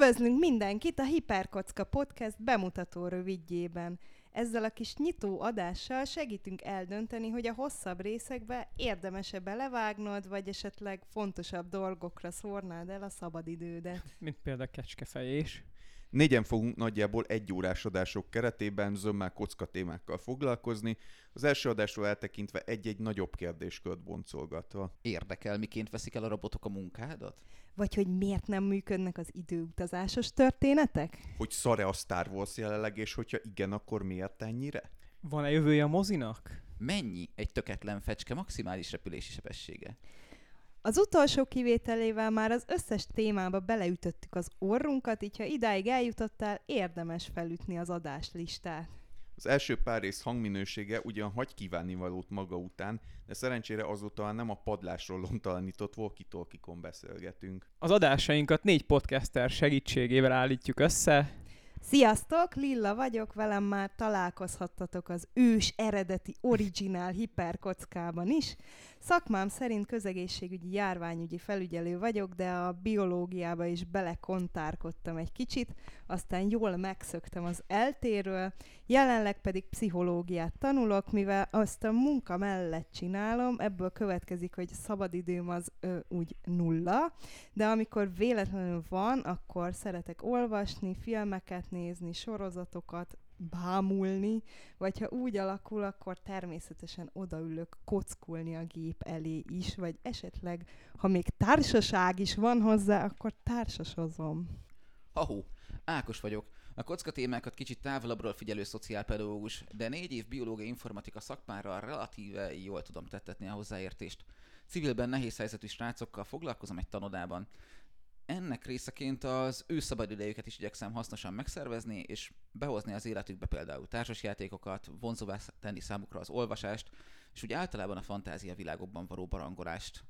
Üdvözlünk mindenkit a Hiperkocka Podcast bemutató rövidjében. Ezzel a kis nyitó adással segítünk eldönteni, hogy a hosszabb részekbe érdemese belevágnod, vagy esetleg fontosabb dolgokra szórnád el a szabadidődet. Mint például kecskefejés. Négyen fogunk nagyjából egy órás adások keretében zömmel kocka témákkal foglalkozni, az első adásról eltekintve egy-egy nagyobb kérdéskört boncolgatva. Érdekel, miként veszik el a robotok a munkádat? Vagy hogy miért nem működnek az időutazásos történetek? Hogy szare a Star Wars jelenleg, és hogyha igen, akkor miért ennyire? Van-e jövője a mozinak? Mennyi egy töketlen fecske maximális repülési sebessége? Az utolsó kivételével már az összes témába beleütöttük az orrunkat, így ha idáig eljutottál, érdemes felütni az adáslistát. Az első pár rész hangminősége ugyan hagy kívánnivalót maga után, de szerencsére azóta nem a padlásról lontalanított walkie beszélgetünk. Az adásainkat négy podcaster segítségével állítjuk össze, Sziasztok, Lilla vagyok, velem már találkozhattatok az ős, eredeti, originál hiperkockában is. Szakmám szerint közegészségügyi járványügyi felügyelő vagyok, de a biológiába is belekontárkodtam egy kicsit, aztán jól megszöktem az eltéről, jelenleg pedig pszichológiát tanulok, mivel azt a munka mellett csinálom, ebből következik, hogy szabadidőm az ö, úgy nulla, de amikor véletlenül van, akkor szeretek olvasni, filmeket nézni, sorozatokat, bámulni, vagy ha úgy alakul, akkor természetesen odaülök kockulni a gép elé is, vagy esetleg, ha még társaság is van hozzá, akkor társasozom. Ahó, Ákos vagyok. A kocka témákat kicsit távolabbról figyelő szociálpedagógus, de négy év biológia informatika szakmára relatíve jól tudom tettetni a hozzáértést. Civilben nehéz helyzetű srácokkal foglalkozom egy tanodában ennek részeként az ő szabadidejüket is igyekszem hasznosan megszervezni, és behozni az életükbe például társasjátékokat, vonzóvá tenni számukra az olvasást, és úgy általában a fantázia világokban való barangolást.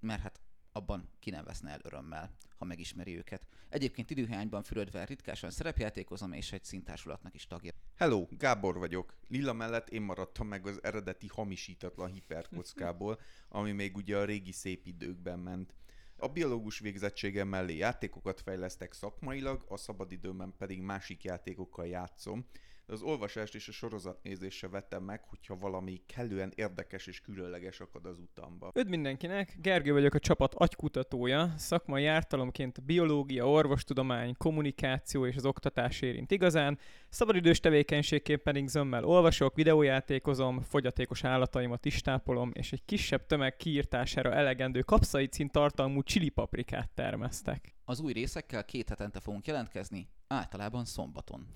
Mert hát abban ki nem veszne el örömmel, ha megismeri őket. Egyébként időhiányban fürödve ritkásan szerepjátékozom, és egy szintársulatnak is tagja. Hello, Gábor vagyok. Lilla mellett én maradtam meg az eredeti hamisítatlan hiperkockából, ami még ugye a régi szép időkben ment. A biológus végzettségem mellé játékokat fejlesztek szakmailag, a szabadidőmben pedig másik játékokkal játszom, de az olvasást és a sorozatnézésre vettem meg, hogyha valami kellően érdekes és különleges akad az utamba. Üdv mindenkinek, Gergő vagyok a csapat agykutatója, szakmai ártalomként biológia, orvostudomány, kommunikáció és az oktatás érint igazán, szabadidős tevékenységként pedig zömmel olvasok, videójátékozom, fogyatékos állataimat is tápolom, és egy kisebb tömeg kiírtására elegendő kapszaicin tartalmú csilipaprikát termesztek. Az új részekkel két hetente fogunk jelentkezni, általában szombaton.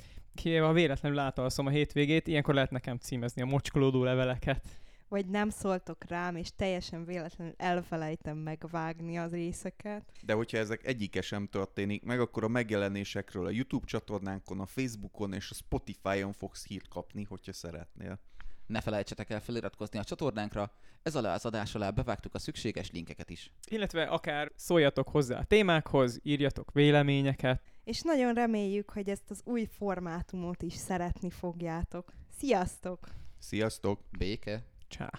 Ha véletlenül átalszom a hétvégét, ilyenkor lehet nekem címezni a mocskolódó leveleket. Vagy nem szóltok rám, és teljesen véletlenül elfelejtem megvágni az részeket. De hogyha ezek egyike sem történik meg, akkor a megjelenésekről a YouTube csatornánkon, a Facebookon és a Spotify-on fogsz hírt kapni, hogyha szeretnél. Ne felejtsetek el feliratkozni a csatornánkra, ez alá az adás alá bevágtuk a szükséges linkeket is. Illetve akár szóljatok hozzá a témákhoz, írjatok véleményeket. És nagyon reméljük, hogy ezt az új formátumot is szeretni fogjátok. Sziasztok! Sziasztok! Béke! Csá!